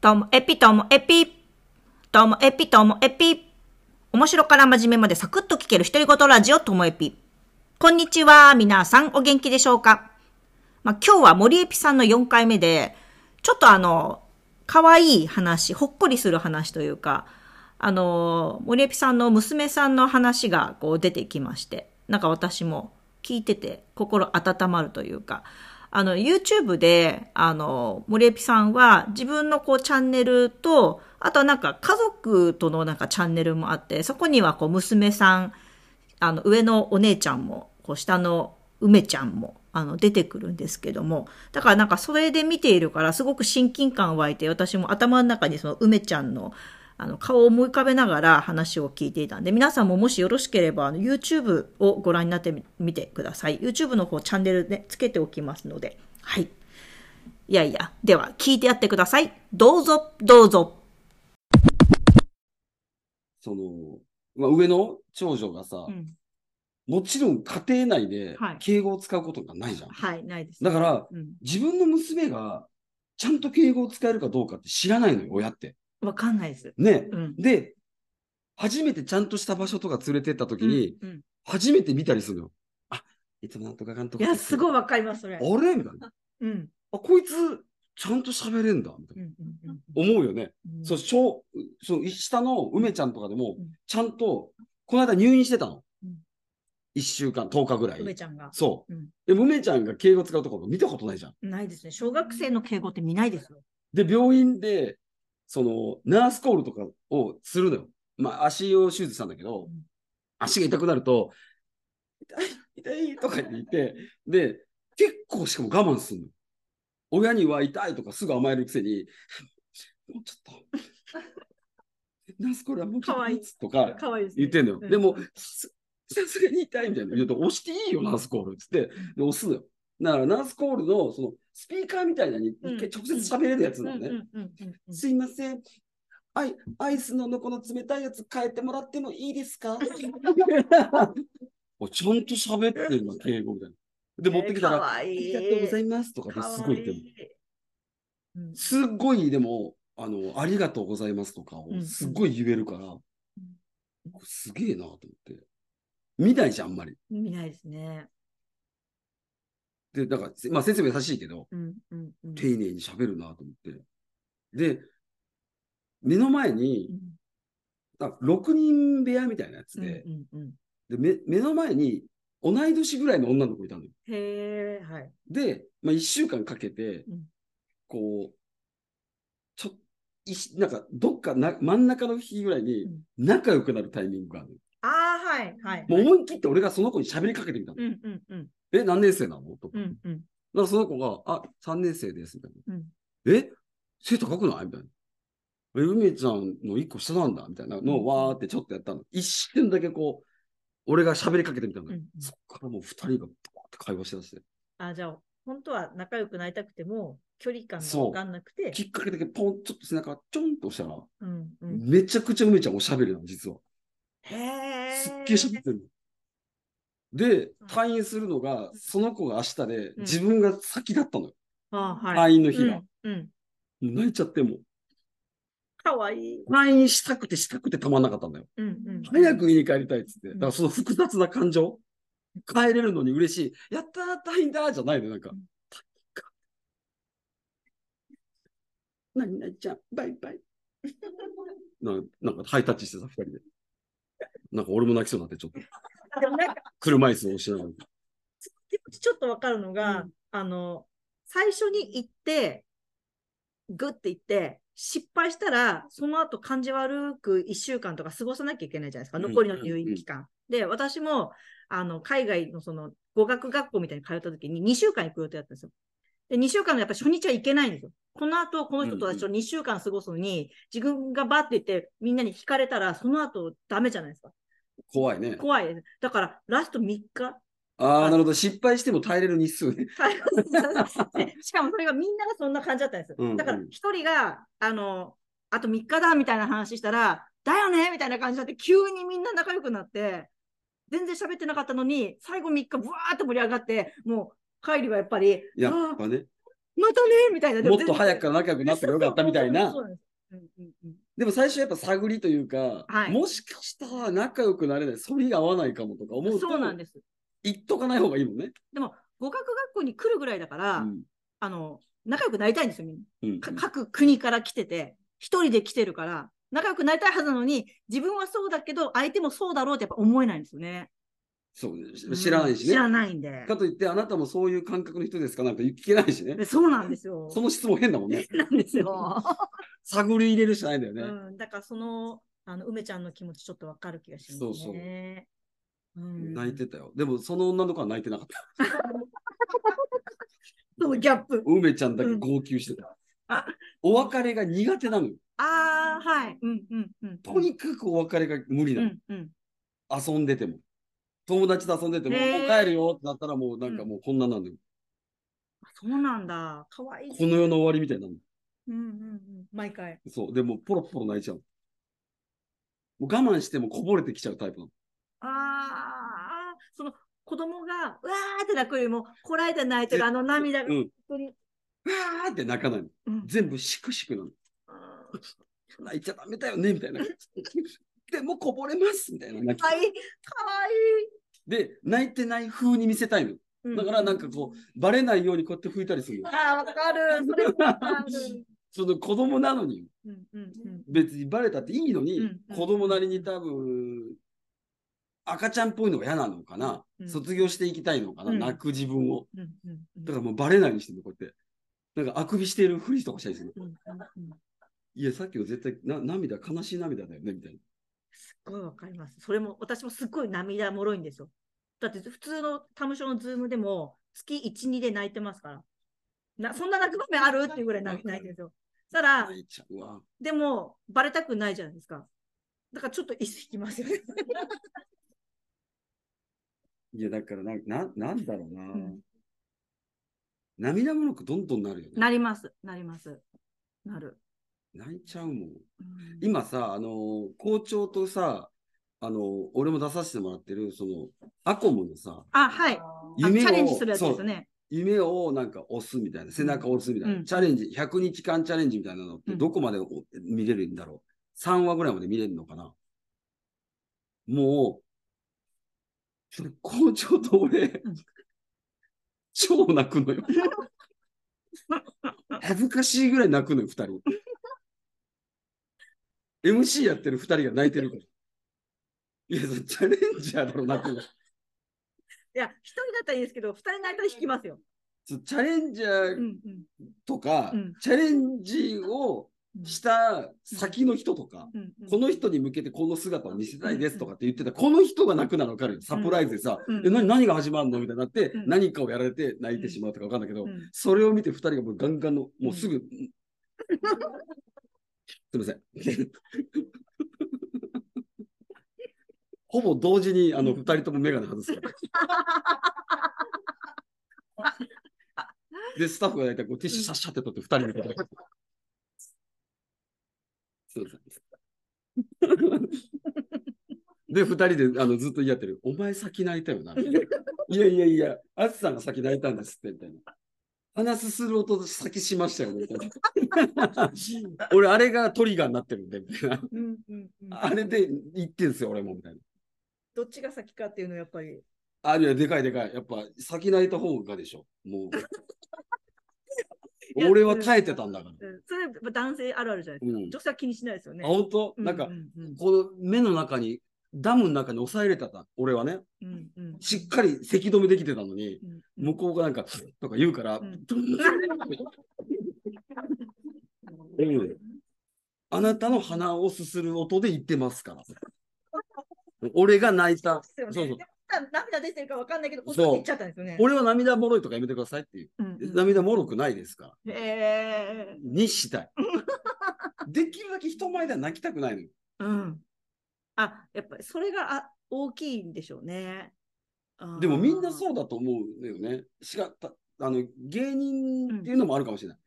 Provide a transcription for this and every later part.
ともエピともエピ。ともエピともエピ。面白から真面目までサクッと聞ける独り言ラジオともエピ。こんにちは。皆さんお元気でしょうか？まあ、今日は森エピさんの4回目で、ちょっとあの、可愛い話、ほっこりする話というか、あの、森エピさんの娘さんの話がこう出てきまして、なんか私も聞いてて心温まるというか、あの、YouTube で、あの、森エピさんは自分のこうチャンネルと、あとはなんか家族とのなんかチャンネルもあって、そこにはこう娘さん、あの、上のお姉ちゃんも、こう下の梅ちゃんも、あの、出てくるんですけども、だからなんかそれで見ているからすごく親近感湧いて、私も頭の中にその梅ちゃんの、あの、顔を思い浮かべながら話を聞いていたんで、皆さんももしよろしければ、あの、YouTube をご覧になってみみてください。YouTube の方チャンネルでつけておきますので、はい。いやいや、では、聞いてやってください。どうぞ、どうぞ。その、まあ、上の長女がさ、うん。もちろん家庭内ではい敬語を使うことがないじゃん。はい、ないです。だから、うん。自分の娘がちゃんと敬語を使えるかどうかって知らないのよ、親って。わかんないです。ね。うん。で、初めてちゃんとした場所とか連れてった時に、うんうん初めて見たりするのよ。あ、いつもなんとかかんとか。いや、すごいわかります、それ。あれ？みたいな。うん。あ、こいつ、ちゃんと喋れんだ。みたいな。思うよね。うんそう、小、そう、下の梅ちゃんとかでもうん、ちゃんと、この間入院してたのうん。一週間、10日ぐらい。梅ちゃんが。そう。うんで、梅ちゃんが敬語使うところ見たことないじゃん。ないですね。小学生の敬語って見ないですよ。で、病院で、その、ナースコールとかをするのよ。まあ、足を手術したんだけど、うん足が痛くなると、痛い、痛いとか言って、で、結構しかも我慢するの。親には痛いとかすぐ甘えるくせに、もうちょっと、ナースコールはもうちょっとかわいいとか言ってんのよ。うんでも、ささすがに痛いみたいな。言うと、押していいよ、ナースコールっつって、で押すのよ。だから、ナースコールの、その、スピーカーみたいなのに、直接喋れるやつなのね。うんうんうんうんうんすいません。アイアイスののこの冷たいやつ変えてもらってもいいですか？おちゃんと喋ってるの、敬語みたいな。で、持ってきたら。ありがとうございますとかってかすごい言ってる。すっごい、でも、あの、ありがとうございますとかをうんすっごい言えるから、これすげえなと思って。見ないじゃん、あんまり。見ないですね。で、だから、まあ先生も優しいけど、うんうんうん丁寧に喋るなと思って。で、目の前にう、んあ6人部屋みたいなやつで、うんうんうんで目目の前に同い年ぐらいの女の子いたのよ。へえ、はい。で、まあ、1週間かけてうん、こう、ちょいしなんかどっかな真ん中の日ぐらいにうん仲良くなるタイミングがあるのよ。ああ、はい、はい。もう思い切って俺がその子に喋りかけてみたの。うんうんうんえ、何年生なの？とか。だかうんうんらその子が、あ、3年生です。みたいな。うんえ、背高くない？みたいな。え、梅ちゃんの1個下なんだ？みたいなのをわーってちょっとやったの。一瞬だけこう、俺が喋りかけてみたのよ。うんうんそっからもう2人がバーって会話しだして。あ、じゃあ、本当は仲良くなりたくても、距離感が分かんなくて。きっかけだけポン、ちょっと背中ちょんと押したら、うんうん、めちゃくちゃ梅ちゃんおしゃべりなの、実は。へえ。すっげえ喋ってるの。で、退院するのが、その子が明日で、うん自分が先だったのよ。あはい。退院の日が。泣いちゃってもう。かわいい。退院したくてしたくてたまんなかったんだよ。うんうん。早く家に帰りたいっつって。うんだからその複雑な感情。帰れるのに嬉しい。やったー、退院だーじゃないの、なんかうん。何々ちゃん、バイバイ。ななんかハイタッチしてさ、二人で。なんか俺も泣きそうになって、ちょっと。でもなんか、車椅子を押しながら。ちちょっとわかるのが、うんあの、最初に行って、グッて行って、失敗したら、その後感じ悪く1週間とか過ごさなきゃいけないじゃないですか、うん残りの入院期間。で、私も、あの、海外のその、語学学校みたいに通った時に2週間行く予定だったんですよ。で、2週間のやっぱり初日は行けないんですよ。この後、この人たちと2週間過ごすのに、自分がバッて言って、みんなに惹かれたら、その後ダメじゃないですか。怖いね。怖いです。だから、ラスト3日、ああ、なるほど。失敗しても耐えれる日数ね。で しかもそれがみんながそんな感じだったんです。うんうんだから一人が、あの、あと3日だみたいな話したら、だよねみたいな感じになって、急にみんな仲良くなって、全然喋ってなかったのに、最後3日、ぶわーっと盛り上がって、もう帰りはやっぱり、やっぱね。またねみたいな。でもっと早くから仲良くなってもよかったみたいなそう。です。うんうんうんでも最初やっぱ探りというか、はいもしかしたら仲良くなれない、反りが合わないかもとか思うと、そうなんです。言っとかない方がいいもんね。でも、語学学校に来るぐらいだから、うんあの、仲良くなりたいんですよ、みんな。うんか各国から来てて、一人で来てるから、仲良くなりたいはずなのに、自分はそうだけど、相手もそうだろうってやっぱ思えないんですよね。そうね知らないしね。知らないんで。かといって、あなたもそういう感覚の人ですか？なんか聞けないしね。でそうなんですよ。その質問変だもんね。なんですよ。探り入れるしかないんだよね。うん、だからその、あの、梅ちゃんの気持ちちょっとわかる気がしますね。そうそううん、泣いてたよ。でも、その女の子は泣いてなかった。そのギャップ。梅ちゃんだけ号泣してた。あお別れが苦手なのよ。ああ、はい。うんうんうん。とにかくお別れが無理なの。うんうん。遊んでても。友達と遊んでても、う帰るよってなったらもうなんかもうこんななんだよ。あそうなんだ。かわいい。この世の終わりみたいなの。うんうんうん。毎回。そう。でもうポロポロ泣いちゃう。もう我慢してもこぼれてきちゃうタイプなの。ああ、その子供が、うわーって泣くよりも、こらえて泣いてるあの涙が、うん。本当に。わーって泣かないの。うん全部シクシクなの。泣いちゃダメだよねみたいな。でもこぼれますみたいなかわいい。かわいで、泣いてない風に見せたいの。い。だからなんかこう、バレないようにこうやって拭いたりするの。ああ、わかる。それもわかる。その子供なのに、うんうんうん。別にバレたっていいのに、うん子供なりに多分、赤ちゃんっぽいのが嫌なのかな、うん卒業していきたいのかな、うん泣く自分を。うんうんうんだからもうバレないようにしてるの、こうやって。なんかあくびしてるふりとかしたりするいや、さっきの絶対な涙、悲しい涙だよね、みたいな。すっごいわかります。それも、私もすっごい涙もろいんですよ。だって普通のタムショのズームでも月1、2で泣いてますから。なそんな泣く場面ある？っていうぐらい泣いてるんですよ。たら。でも、バレたくないじゃないですか。だからちょっと椅子引きますよね。いや、だからな、な、なんだろうな。ん涙もろくどんどんなるよね。なります、なります。なる。泣いちゃうもん。うん今さ、あの、校長とさ、あの、俺も出させてもらってる、その、アコムのさ、あ、はい。あ夢をチャレンジするやつですそうよね。夢をなんか押すみたいな、背中を押すみたいな、うんチャレンジ、100日間チャレンジみたいなのってうんどこまでお見れるんだろう。3話ぐらいまで見れるのかな。もう、それ校長と俺、ん超泣くのよ。恥ずかしいぐらい泣くのよ、二人。MC やってる二人が泣いてるから。いや、チャレンジャーだろ、泣くの。いや、一人だったらいいですけど、二人泣いたら引きますよ。チャレンジャーうんうんとか、うんチャレンジをうんした先の人とか、うんうんこの人に向けてこの姿を見せたいですとかって言ってた、この人が泣くなの分かるよ。サプライズでさ、うんえ何何が始まるのみたいになって、うん何かをやられて泣いてしまうとか分かんないけど、うんそれを見て二人がもうガンガンの、もうすぐ、すみません。ほぼ同時にあの二人とも眼鏡外すから。で、スタッフが大体こうティッシュシャッシャって取って二人で。すいません。で、二人であのずっと言い合ってる。お前先泣いたよな。いやいやいや、あつさんが先泣いたんですって、みたいな。鼻すする音先しましたよね。俺、あれがトリガーになってるんで、みたいな。うんうんうんあれで言ってんすよ、俺も、みたいな。どっちが先かっていうのはやっぱり。あ、いや、でかいでかい。やっぱ、先泣いた方がでしょ。もう。俺は耐えてたんだから。うんそれやっぱ男性あるあるじゃないですか。うん。女性は気にしないですよね。あ、本当？うなんかう、んうんこの目の中に、ダムの中に抑えれてた、俺はね。うんうんしっかり咳止めできてたのに、うん向こうがなんか、とか言うから、うんうんあなたの鼻をすする音で言ってますから。俺が泣いた。そうそう涙出てるかわかんないけど、そうこっち言っちゃったんですよね。俺は涙もろいとかやめてくださいっていう。涙もろくないですから。へえ。にしたい。できるだけ人前では泣きたくないのよ。うん。あ、やっぱりそれがあ大きいんでしょうね。でもみんなう。そうだと思うんだよね。しかたあの芸人っていうのもあるかもしれない。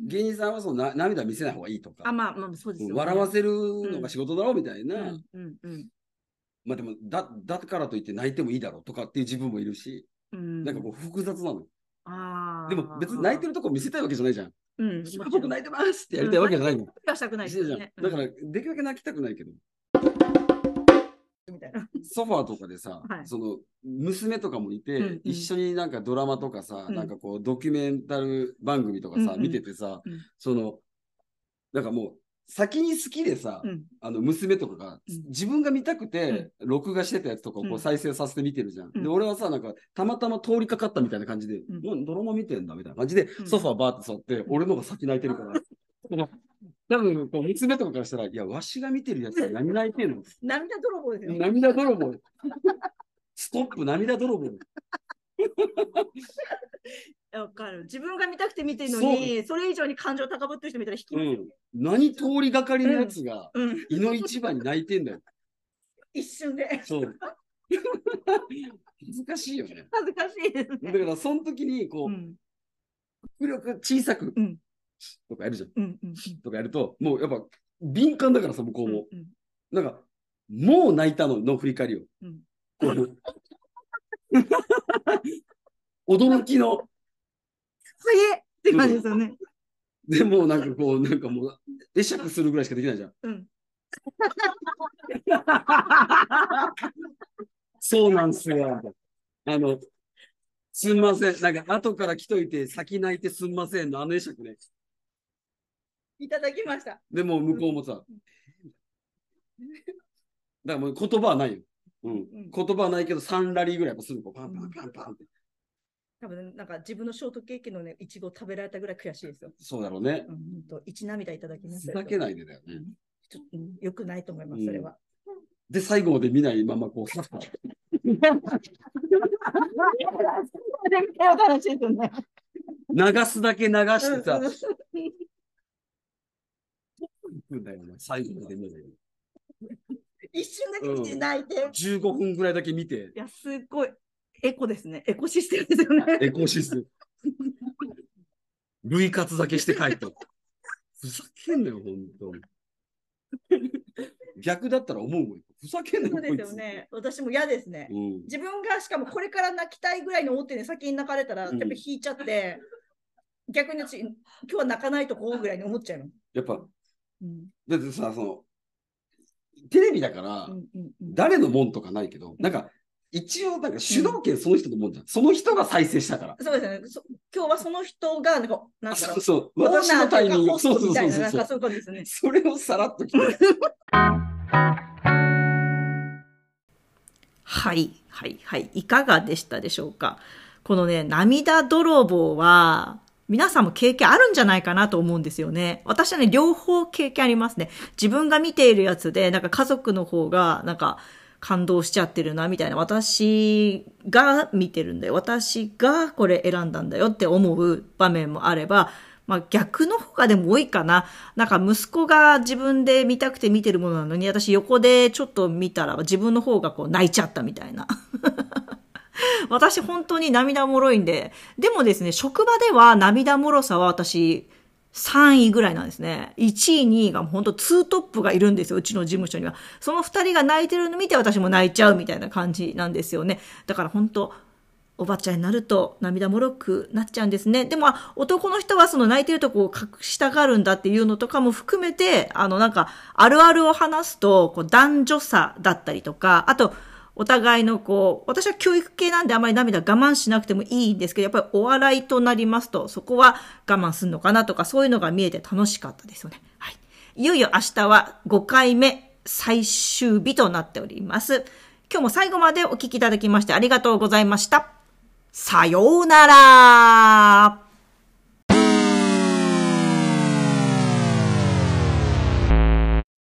芸人さんはそのな涙見せない方がいいとか、あ、まあ、まあ、そうです。笑わせるのが仕事だろうみたいな。うんうんうんまあでもだ、だからといって泣いてもいいだろうとかっていう自分もいるし、うん。なんかこう複雑なの。あでも別に泣いてるとこ見せたいわけじゃないじゃん。うん。僕泣いてますってやりたいわけじゃないの。はしたくないですよね。だから、できるだけ泣きたくないけど、みたいな。ソファーとかでさ、はい。その、娘とかもいて、うんうん。一緒になんかドラマとかさ、うん。なんかこう、ドキュメンタル番組とかさ、うんうん。見ててさ、うん。その、なんかもう、先に好きでさ、うん。あの娘とかが、うん。自分が見たくて、録画してたやつとかをこううん。再生させて見てるじゃん。うん。で、俺はさ、なんか、たまたま通りかかったみたいな感じで、うん。ドラマ見てんだみたいな感じで、うん。ソファーバーって座って、俺のが先泣いてるから。多分、こう娘とかからしたら、いや、わしが見てるやつは何泣いてんの涙泥棒ですよ。涙泥棒。ストップ、涙泥棒。わかる。自分が見たくて見てるのに、それ以上に感情高ぶってる人見たら引きますよね。何通りがかりのやつが、うん。胃の一番に泣いてんだよ。一瞬で。そう。恥ずかしいよね。恥ずかしいですだね。から、その時に、こう、うん。迫力小さく、うんとかやるじゃん。うん。うん。とかやると、もうやっぱ敏感だからさ、向こうも。うん。なんか、もう泣いたのの振り返りを。うんこう驚きの、早いって感じですよね。でもうなんかこう、なんかもう、会釈するぐらいしかできないじゃん。うん。そうなんすよ。あの、すんません。なんか、後から来といて、先泣いてすんませんの、あの会釈ね。いただきました。でも、向こうもさ、だからもう言葉はないよ。うん。うん言葉はないけど、3ラリーぐらいやっぱする。こうパンパンパンパンって。多分なんか自分のショートケーキのね、いちご食べられたぐらい悔しいですよ。そうだろうね。うん、と、一涙いただきましふ。ざけないでだよね。うんちょっと、うんよくないと思います、それは。で、最後まで見ないまま、こう、さっと楽しいですよね。流すだけ流してさ、行くんだよね。最後まで見ない。一瞬だけ見て泣いて。15分ぐらいだけ見て、いや、すっごい。エコですね。エコシステムですよね。エコシステム。類活だけして帰った。ふざけんなよ、本当に。逆だったら思うもん。ふざけんなよ、そうですよね。私も嫌ですね。うん。自分がしかもこれから泣きたいぐらいの大手で先に泣かれたら、やっうんぱり引いちゃって、逆に私、今日は泣かないとこうぐらいに思っちゃうの。やっぱ、うんだってさ、その、テレビだから、誰のもんとかないけど、なんか、一応、なんか主導権その人のもんじゃん。その人が再生したから。そうですね。そ今日はその人が、なんか、なんだろそう私のタイミング。そうそうそうそうそうか。そうですね。それをさらっと聞いて。はい、はい、はい。いかがでしたでしょうか？このね、涙泥棒は、皆さんも経験あるんじゃないかなと思うんですよね。私はね、両方経験ありますね。自分が見ているやつで、なんか家族の方が、なんか、感動しちゃってるな、みたいな。私が見てるんだよ。私がこれ選んだんだよって思う場面もあれば、まあ逆の方がでも多いかな。なんか息子が自分で見たくて見てるものなのに、私横でちょっと見たら自分の方がこう泣いちゃったみたいな。私本当に涙もろいんで。でもですね、職場では涙もろさは私3位ぐらいなんですね。1位、2位が本当ツートップがいるんですよ、うちの事務所には。その2人が泣いてるの見て私も泣いちゃうみたいな感じなんですよね。だから本当、おばちゃんになると涙もろくなっちゃうんですね。でも、男の人はその泣いてるとこを隠したがるんだっていうのとかも含めて、あのなんか、あるあるを話すと、こう男女差だったりとか、あと、お互いのこう、私は教育系なんであまり涙我慢しなくてもいいんですけど、やっぱりお笑いとなりますと、そこは我慢するのかなとか、そういうのが見えて楽しかったですよね。はい。いよいよ明日は5回目、最終日となっております。今日も最後までお聞きいただきましてありがとうございました。さようなら